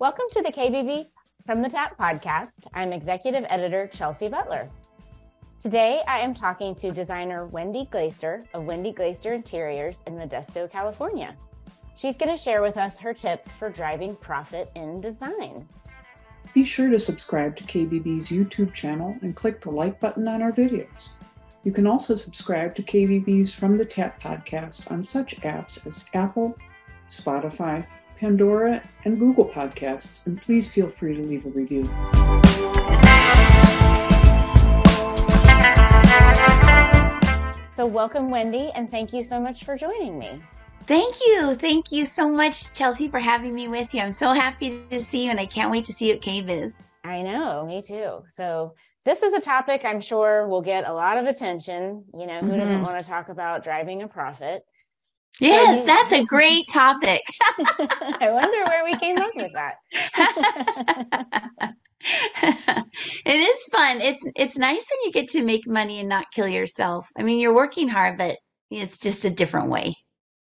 Welcome to the KBB from the Tap podcast. I'm executive editor Chelsea Butler. Today, I am talking to designer Wendy Glaister of Wendy Glaister Interiors in Modesto, California. She's going to share with us her tips for driving profit in design. Be sure to subscribe to KBB's YouTube channel and click the like button on our videos. You can also subscribe to KBB's From the Tap podcast on such apps as Apple, Spotify, Pandora, and Google Podcasts, and please feel free to leave a review. So, welcome, Wendy, and thank you so much for joining me. Thank you. Thank you so much, Chelsea, for having me with you. I'm so happy to see you, and I can't wait to see you at KBIS. I know, me too. So, this is a topic I'm sure will get a lot of attention. You know, who mm-hmm. doesn't want to talk about driving a profit? Yes, so, that's a great topic. I wonder where we came up with that. it is fun. It's it's nice when you get to make money and not kill yourself. I mean, you're working hard, but it's just a different way.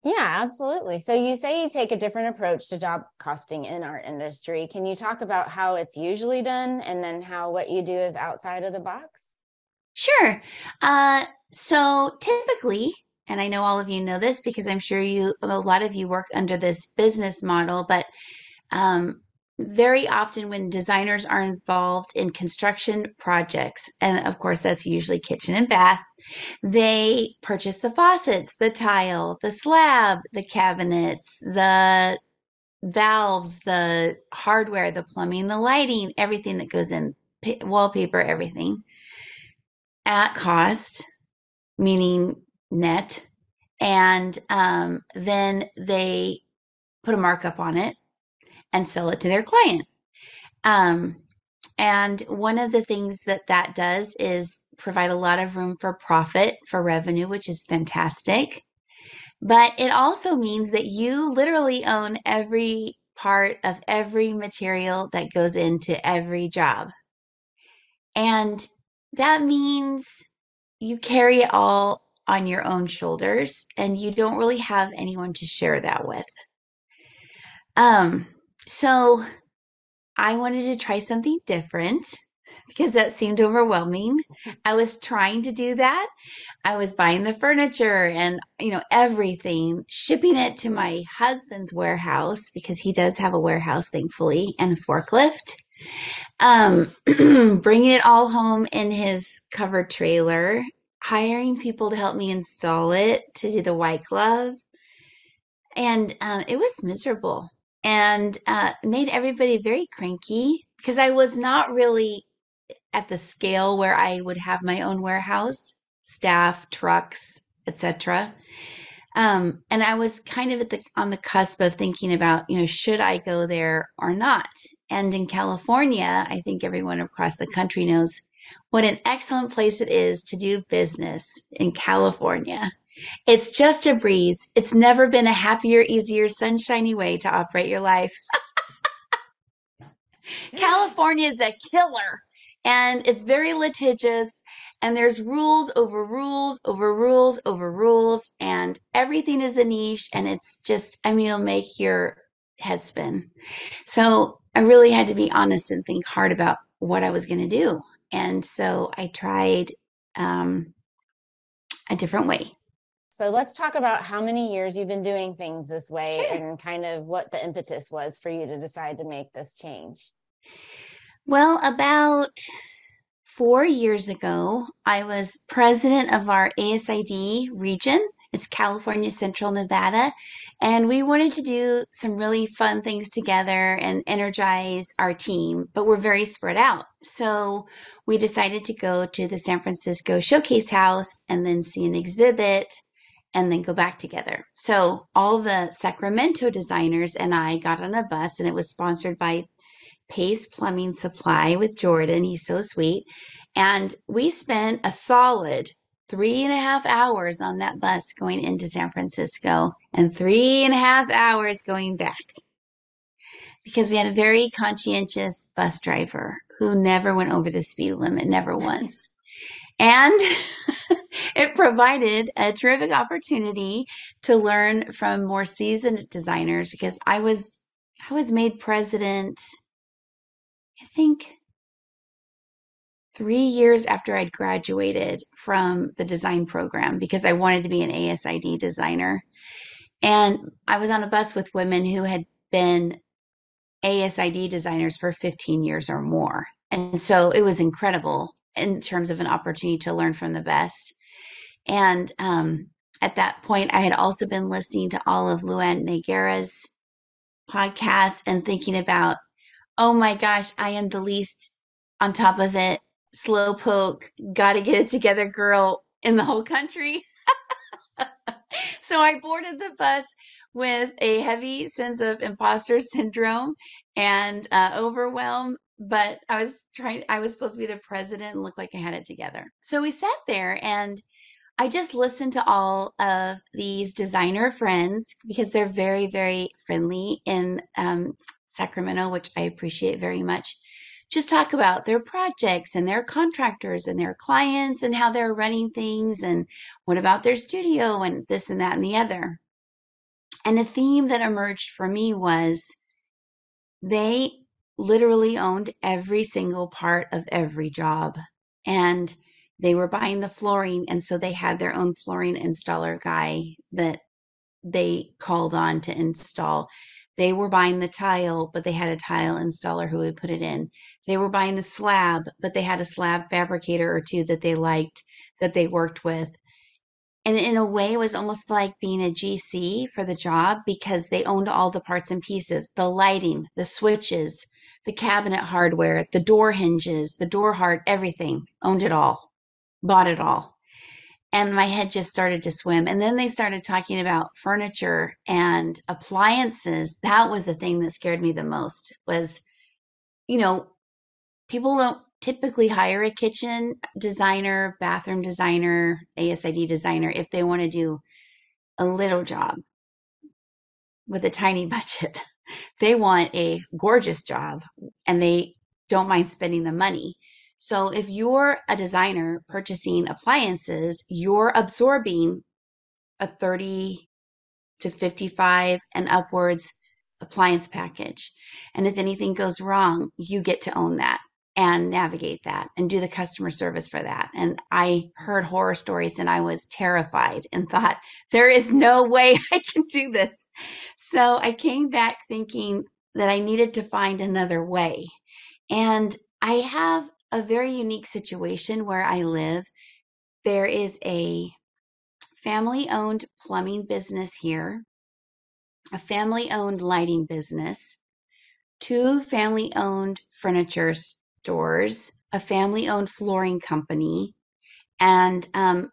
Yeah, absolutely. So you say you take a different approach to job costing in our industry. Can you talk about how it's usually done and then how what you do is outside of the box? Sure. Uh, so typically, and I know all of you know this because I'm sure you a lot of you work under this business model, but um, very often when designers are involved in construction projects, and of course that's usually kitchen and bath, they purchase the faucets, the tile, the slab, the cabinets, the valves, the hardware, the plumbing, the lighting, everything that goes in, wallpaper, everything at cost, meaning net. And um, then they put a markup on it and sell it to their client. Um, and one of the things that that does is provide a lot of room for profit, for revenue, which is fantastic. But it also means that you literally own every part of every material that goes into every job. And that means you carry it all on your own shoulders and you don't really have anyone to share that with. Um, so I wanted to try something different because that seemed overwhelming. I was trying to do that. I was buying the furniture and, you know, everything, shipping it to my husband's warehouse because he does have a warehouse, thankfully, and a forklift. Um, bringing it all home in his covered trailer, hiring people to help me install it, to do the white glove. And uh, it was miserable and uh, made everybody very cranky because I was not really at the scale where I would have my own warehouse, staff, trucks, etc. Um, and I was kind of at the on the cusp of thinking about, you know, should I go there or not? And in California, I think everyone across the country knows what an excellent place it is to do business in California. It's just a breeze. It's never been a happier, easier, sunshiny way to operate your life. California is a killer and it's very litigious and there's rules over rules over rules over rules and everything is a niche and it's just i mean it'll make your head spin so i really had to be honest and think hard about what i was going to do and so i tried um, a different way so let's talk about how many years you've been doing things this way sure. and kind of what the impetus was for you to decide to make this change. Well, about four years ago, I was president of our ASID region. It's California Central Nevada. And we wanted to do some really fun things together and energize our team, but we're very spread out. So we decided to go to the San Francisco Showcase House and then see an exhibit and then go back together. So all the Sacramento designers and I got on a bus and it was sponsored by Pace Plumbing Supply with Jordan. He's so sweet. And we spent a solid three and a half hours on that bus going into San Francisco and three and a half hours going back because we had a very conscientious bus driver who never went over the speed limit, never once. And it provided a terrific opportunity to learn from more seasoned designers because I was I was made president, I think three years after I'd graduated from the design program because I wanted to be an ASID designer. And I was on a bus with women who had been ASID designers for 15 years or more. And so it was incredible in terms of an opportunity to learn from the best. And um, at that point, I had also been listening to all of Luann Nigara's podcast and thinking about, oh my gosh, I am the least on top of it, slowpoke, gotta get it together girl in the whole country. so I boarded the bus with a heavy sense of imposter syndrome and uh, overwhelm. But I was trying, I was supposed to be the president and look like I had it together. So we sat there and I just listened to all of these designer friends because they're very, very friendly in um, Sacramento, which I appreciate very much. Just talk about their projects and their contractors and their clients and how they're running things and what about their studio and this and that and the other. And a theme that emerged for me was they literally owned every single part of every job. And they were buying the flooring and so they had their own flooring installer guy that they called on to install they were buying the tile but they had a tile installer who would put it in they were buying the slab but they had a slab fabricator or two that they liked that they worked with and in a way it was almost like being a gc for the job because they owned all the parts and pieces the lighting the switches the cabinet hardware the door hinges the door heart everything owned it all bought it all. And my head just started to swim. And then they started talking about furniture and appliances. That was the thing that scared me the most was, you know, people don't typically hire a kitchen designer, bathroom designer, ASID designer if they want to do a little job with a tiny budget. They want a gorgeous job and they don't mind spending the money. So if you're a designer purchasing appliances, you're absorbing a 30 to 55 and upwards appliance package. And if anything goes wrong, you get to own that and navigate that and do the customer service for that. And I heard horror stories and I was terrified and thought, there is no way I can do this. So I came back thinking that I needed to find another way. And I have a very unique situation where I live. There is a family owned plumbing business here, a family owned lighting business, two family owned furniture stores, a family owned flooring company, and um,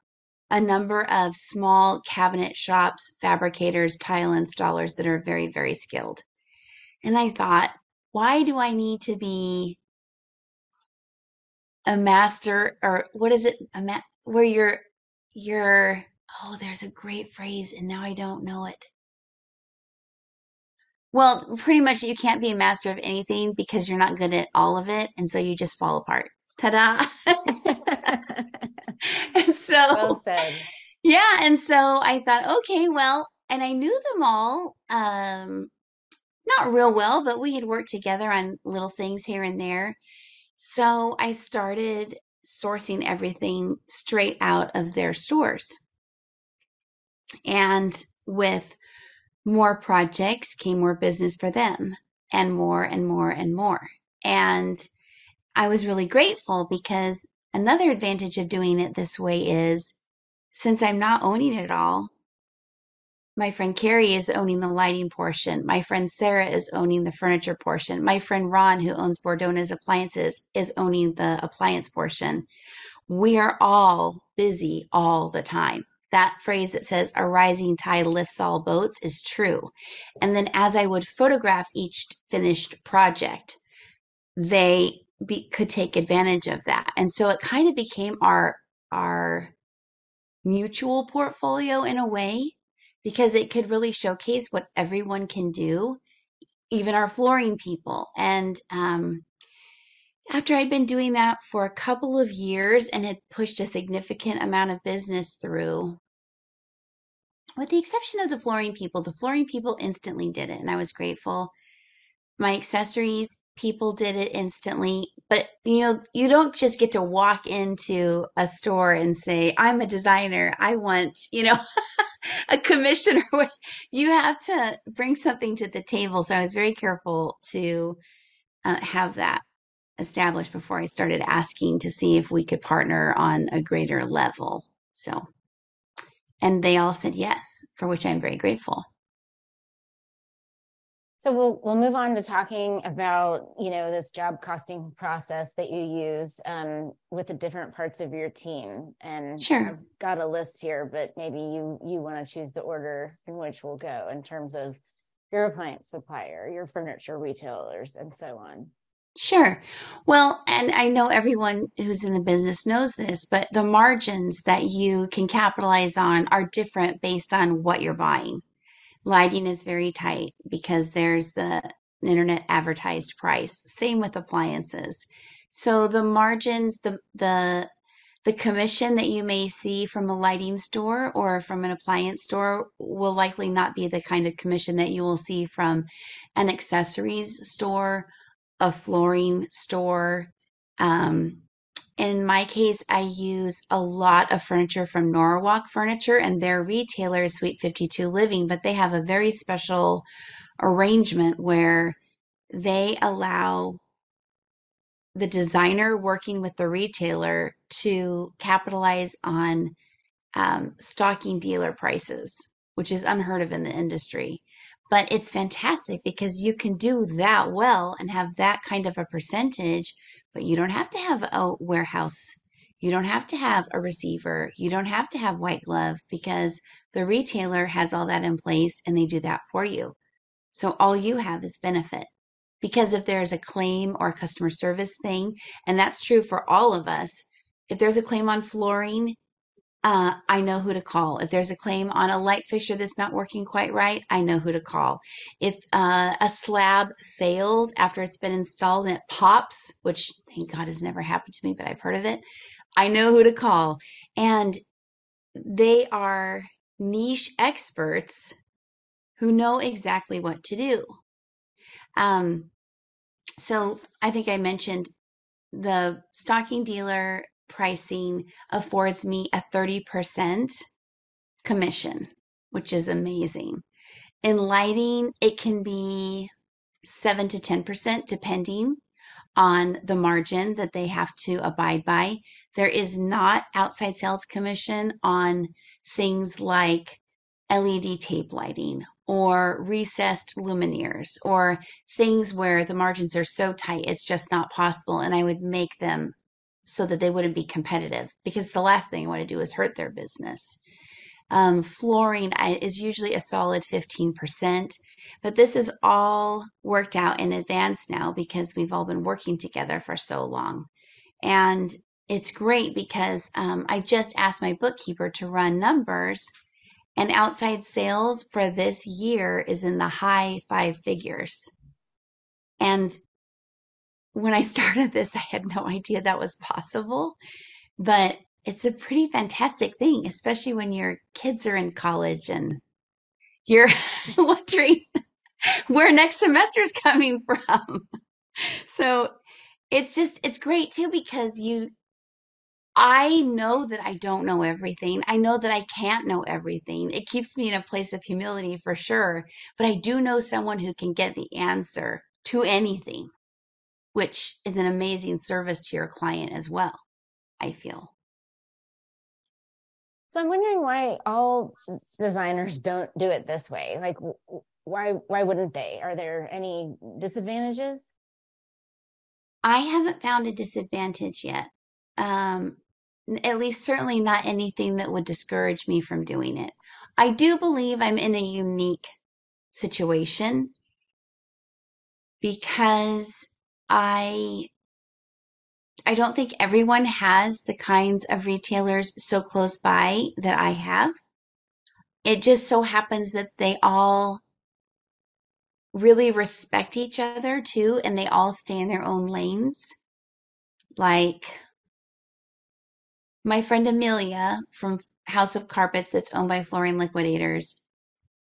a number of small cabinet shops, fabricators, tile installers that are very, very skilled. And I thought, why do I need to be a master or what is it a ma- where you're you're oh there's a great phrase and now I don't know it. Well, pretty much you can't be a master of anything because you're not good at all of it and so you just fall apart. Ta-da. so well said. Yeah, and so I thought okay, well, and I knew them all um not real well, but we had worked together on little things here and there. So I started sourcing everything straight out of their stores. And with more projects came more business for them and more and more and more. And I was really grateful because another advantage of doing it this way is since I'm not owning it all, my friend Carrie is owning the lighting portion. My friend Sarah is owning the furniture portion. My friend Ron, who owns Bordona's Appliances, is owning the appliance portion. We are all busy all the time. That phrase that says a rising tide lifts all boats is true. And then as I would photograph each finished project, they be, could take advantage of that. And so it kind of became our, our mutual portfolio in a way because it could really showcase what everyone can do, even our flooring people. And um, after I'd been doing that for a couple of years and had pushed a significant amount of business through, with the exception of the flooring people, the flooring people instantly did it, and I was grateful. my accessories, people did it instantly. But you know, you don't just get to walk into a store and say, I'm a designer. I want, you know, a commission or you have to bring something to the table. So I was very careful to uh, have that established before I started asking to see if we could partner on a greater level. So, and they all said yes, for which I'm very grateful. So we'll we'll move on to talking about you know this job costing process that you use um, with the different parts of your team. And sure, I've got a list here, but maybe you you want to choose the order in which we'll go in terms of your appliance supplier, your furniture retailers, and so on. Sure. Well, and I know everyone who's in the business knows this, but the margins that you can capitalize on are different based on what you're buying. Lighting is very tight because there's the internet advertised price. Same with appliances. So the margins, the the the commission that you may see from a lighting store or from an appliance store will likely not be the kind of commission that you will see from an accessories store, a flooring store, um, in my case, I use a lot of furniture from Norwalk Furniture, and their retailer is Suite 52 Living, but they have a very special arrangement where they allow the designer working with the retailer to capitalize on um, stocking dealer prices, which is unheard of in the industry. But it's fantastic because you can do that well and have that kind of a percentage but you don't have to have a warehouse. You don't have to have a receiver. You don't have to have white glove because the retailer has all that in place and they do that for you. So all you have is benefit. Because if there's a claim or a customer service thing, and that's true for all of us, if there's a claim on flooring, uh, I know who to call. If there's a claim on a light fixture that's not working quite right, I know who to call. If uh, a slab fails after it's been installed and it pops, which thank God has never happened to me, but I've heard of it, I know who to call. And they are niche experts who know exactly what to do. Um, so I think I mentioned the stocking dealer pricing affords me a 30% commission, which is amazing. In lighting, it can be 7 to 10% depending on the margin that they have to abide by. There is not outside sales commission on things like LED tape lighting or recessed luminaires or things where the margins are so tight it's just not possible and I would make them so that they wouldn't be competitive because the last thing I want to do is hurt their business. Um, flooring is usually a solid 15%, but this is all worked out in advance now because we've all been working together for so long. And it's great because um, I just asked my bookkeeper to run numbers, and outside sales for this year is in the high five figures. And when I started this, I had no idea that was possible, but it's a pretty fantastic thing, especially when your kids are in college and you're wondering where next semester is coming from. So it's just, it's great too because you, I know that I don't know everything. I know that I can't know everything. It keeps me in a place of humility for sure, but I do know someone who can get the answer to anything which is an amazing service to your client as well, I feel. So I'm wondering why all designers don't do it this way. Like why why wouldn't they? Are there any disadvantages? I haven't found a disadvantage yet. Um, at least certainly not anything that would discourage me from doing it. I do believe I'm in a unique situation because I I don't think everyone has the kinds of retailers so close by that I have. It just so happens that they all really respect each other too, and they all stay in their own lanes. Like my friend Amelia from House of Carpets, that's owned by Flooring Liquidators,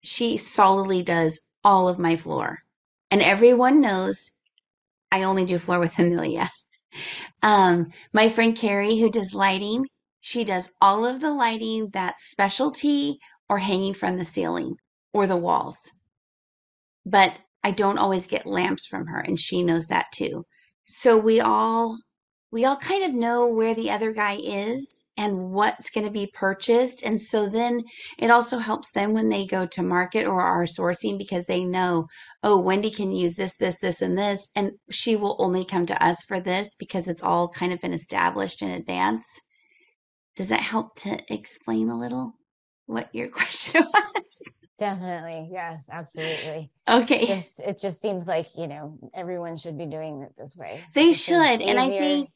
she solidly does all of my floor And everyone knows I only do floor with Amelia. Um, my friend Carrie, who does lighting, she does all of the lighting that's specialty or hanging from the ceiling or the walls. But I don't always get lamps from her, and she knows that too. So we all we all kind of know where the other guy is and what's going to be purchased. And so then it also helps them when they go to market or are sourcing because they know, oh, Wendy can use this, this, this, and this. And she will only come to us for this because it's all kind of been established in advance. Does that help to explain a little what your question was? Definitely. Yes, absolutely. Okay. Just, it just seems like, you know, everyone should be doing it this way. They should. And I think,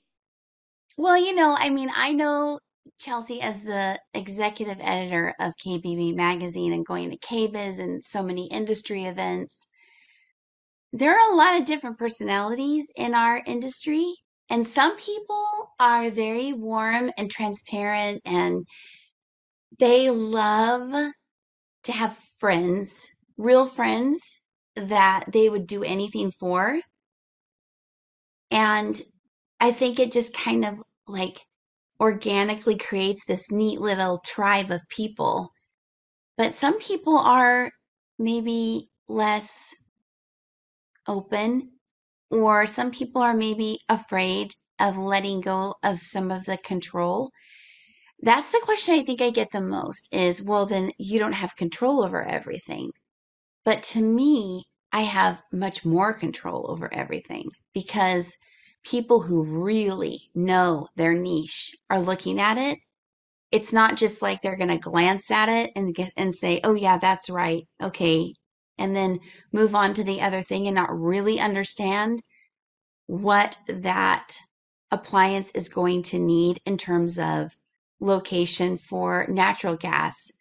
well, you know, I mean, I know Chelsea as the executive editor of KBB Magazine and going to KBIS and so many industry events. There are a lot of different personalities in our industry, and some people are very warm and transparent, and they love to have friends, real friends that they would do anything for. And I think it just kind of like organically creates this neat little tribe of people. But some people are maybe less open, or some people are maybe afraid of letting go of some of the control. That's the question I think I get the most is, well, then you don't have control over everything. But to me, I have much more control over everything because people who really know their niche are looking at it. It's not just like they're going to glance at it and get, and say, "Oh yeah, that's right. Okay." And then move on to the other thing and not really understand what that appliance is going to need in terms of location for natural gas,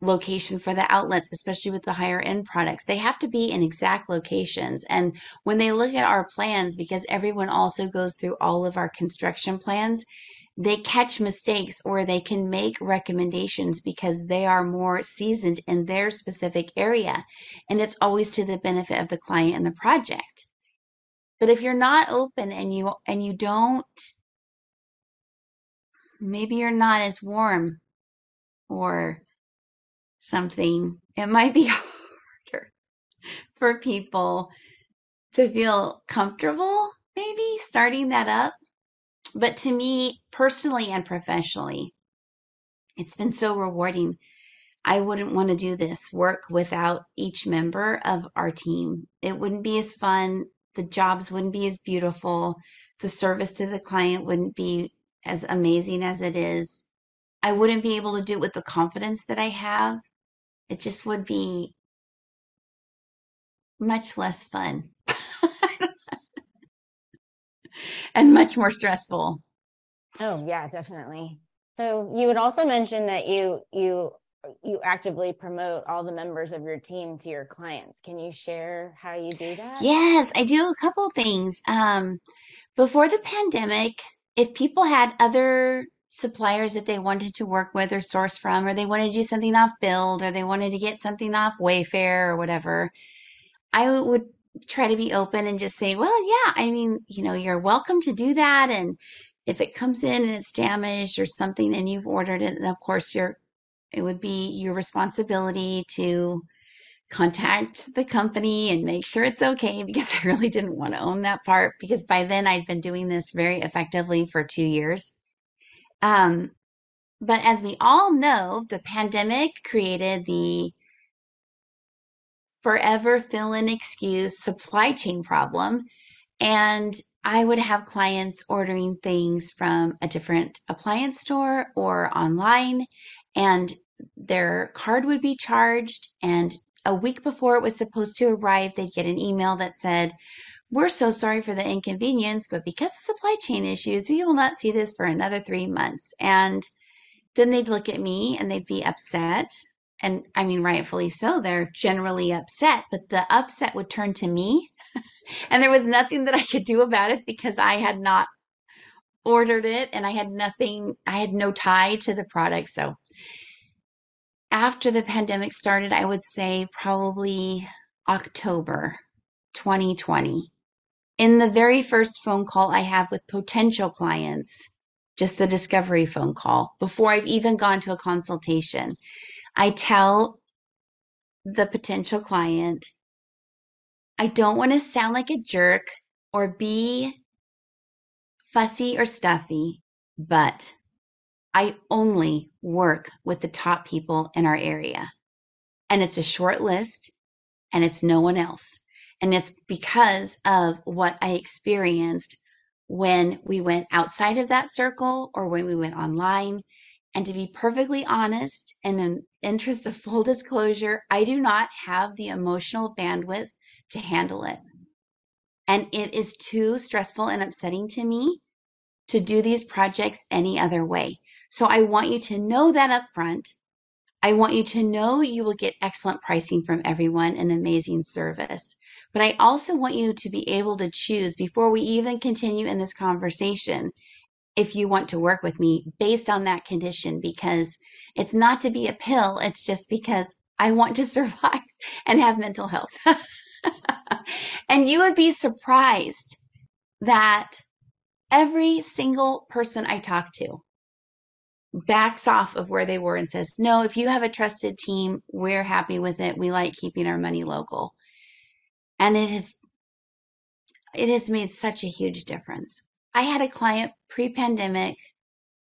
location for the outlets, especially with the higher end products. They have to be in exact locations. And when they look at our plans, because everyone also goes through all of our construction plans, they catch mistakes or they can make recommendations because they are more seasoned in their specific area. And it's always to the benefit of the client and the project. But if you're not open and you and you don't maybe you're not as warm or something, it might be harder for people to feel comfortable, maybe starting that up. But to me, personally and professionally, it's been so rewarding. I wouldn't want to do this work without each member of our team. It wouldn't be as fun. The jobs wouldn't be as beautiful. The service to the client wouldn't be as amazing as it is. I wouldn't be able to do it with the confidence that I have. It just would be much less fun and much more stressful. Oh, yeah, definitely. So you would also mention that you you you actively promote all the members of your team to your clients. Can you share how you do that? Yes, I do a couple things. Um, before the pandemic, if people had other suppliers that they wanted to work with or source from, or they wanted to do something off build, or they wanted to get something off Wayfair or whatever, I would try to be open and just say, well, yeah, I mean, you know, you're welcome to do that. And if it comes in and it's damaged or something and you've ordered it, then of course you're it would be your responsibility to contact the company and make sure it's okay because I really didn't want to own that part because by then I'd been doing this very effectively for two years. Um, but as we all know, the pandemic created the forever fill in excuse supply chain problem. And I would have clients ordering things from a different appliance store or online, and their card would be charged. And a week before it was supposed to arrive, they'd get an email that said, We're so sorry for the inconvenience, but because of supply chain issues, we will not see this for another three months. And then they'd look at me and they'd be upset. And I mean, rightfully so, they're generally upset, but the upset would turn to me. and there was nothing that I could do about it because I had not ordered it and I had nothing, I had no tie to the product. So after the pandemic started, I would say probably October 2020, in the very first phone call I have with potential clients, just the discovery phone call, before I've even gone to a consultation, I tell the potential client, I don't want to sound like a jerk or be fussy or stuffy, but I only work with the top people in our area. And it's a short list and it's no one else. And it's because of what I experienced when we went outside of that circle or when we went online. And to be perfectly honest, in interest of full disclosure, I do not have the emotional bandwidth to handle it. And it is too stressful and upsetting to me to do these projects any other way. So I want you to know that up front. I want you to know you will get excellent pricing from everyone and amazing service. But I also want you to be able to choose before we even continue in this conversation if you want to work with me based on that condition because it's not to be a pill, it's just because I want to survive and have mental health. and you would be surprised that every single person I talk to backs off of where they were and says, No, if you have a trusted team, we're happy with it. We like keeping our money local. And it has it has made such a huge difference. I had a client pre-pandemic,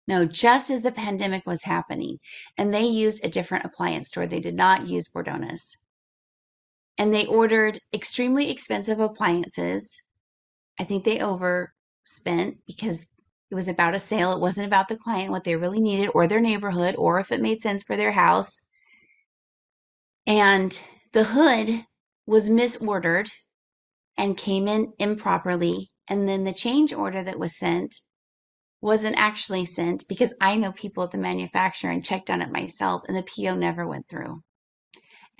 no, just as the pandemic was happening, and they used a different appliance store. They did not use Bordona's. And they ordered extremely expensive appliances. I think they overspent because it was about a sale. It wasn't about the client, what they really needed, or their neighborhood, or if it made sense for their house. And the hood was misordered and came in improperly. And then the change order that was sent wasn't actually sent because I know people at the manufacturer and checked on it myself, and the PO never went through.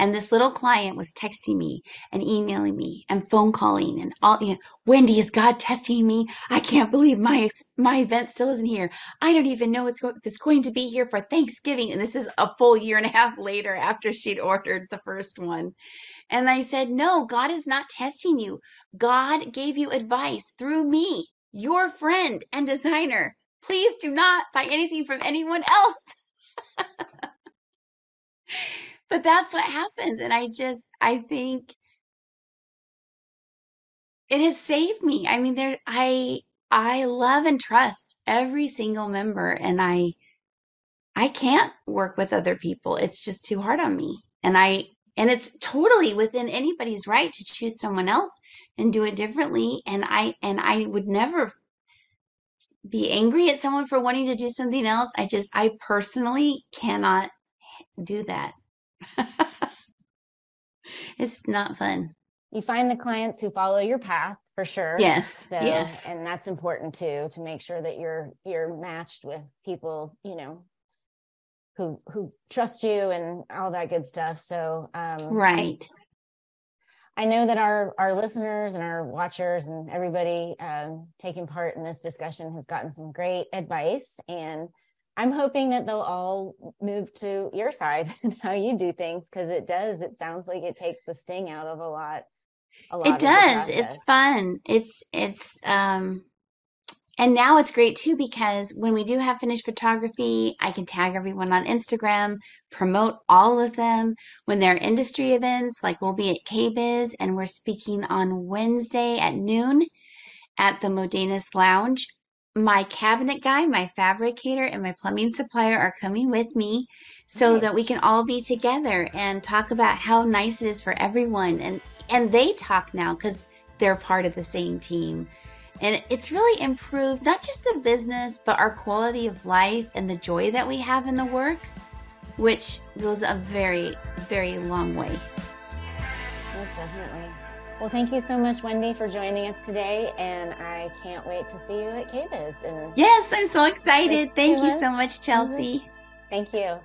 And this little client was texting me and emailing me and phone calling and all, you know, Wendy, is God testing me? I can't believe my, my event still isn't here. I don't even know it's go- if it's going to be here for Thanksgiving. And this is a full year and a half later after she'd ordered the first one. And I said, no, God is not testing you. God gave you advice through me, your friend and designer. Please do not buy anything from anyone else. but that's what happens. And I just, I think it has saved me. I mean, there, I, I love and trust every single member and I, I can't work with other people. It's just too hard on me. And I, and it's totally within anybody's right to choose someone else and do it differently. And I, and I would never be angry at someone for wanting to do something else. I just, I personally cannot do that. it's not fun. You find the clients who follow your path for sure. Yes. So, yes. And that's important too, to make sure that you're, you're matched with people, you know, who, who trust you and all that good stuff. So, um, right. I know that our our listeners and our watchers and everybody um, taking part in this discussion has gotten some great advice, and I'm hoping that they'll all move to your side and how you do things because it does. It sounds like it takes the sting out of a lot. A lot it does. It's fun. It's it's um and now it's great too because when we do have finished photography, I can tag everyone on Instagram, promote all of them. When there are industry events, like we'll be at KBIS and we're speaking on Wednesday at noon at the Modenas Lounge my cabinet guy, my fabricator, and my plumbing supplier are coming with me so nice. that we can all be together and talk about how nice it is for everyone. And and they talk now because they're part of the same team. And it's really improved not just the business, but our quality of life and the joy that we have in the work, which goes a very, very long way. Most definitely. Well, thank you so much, Wendy, for joining us today, and I can't wait to see you at KBIS. And yes, I'm so excited. Mm-hmm. Thank you so much, Chelsea. Thank you.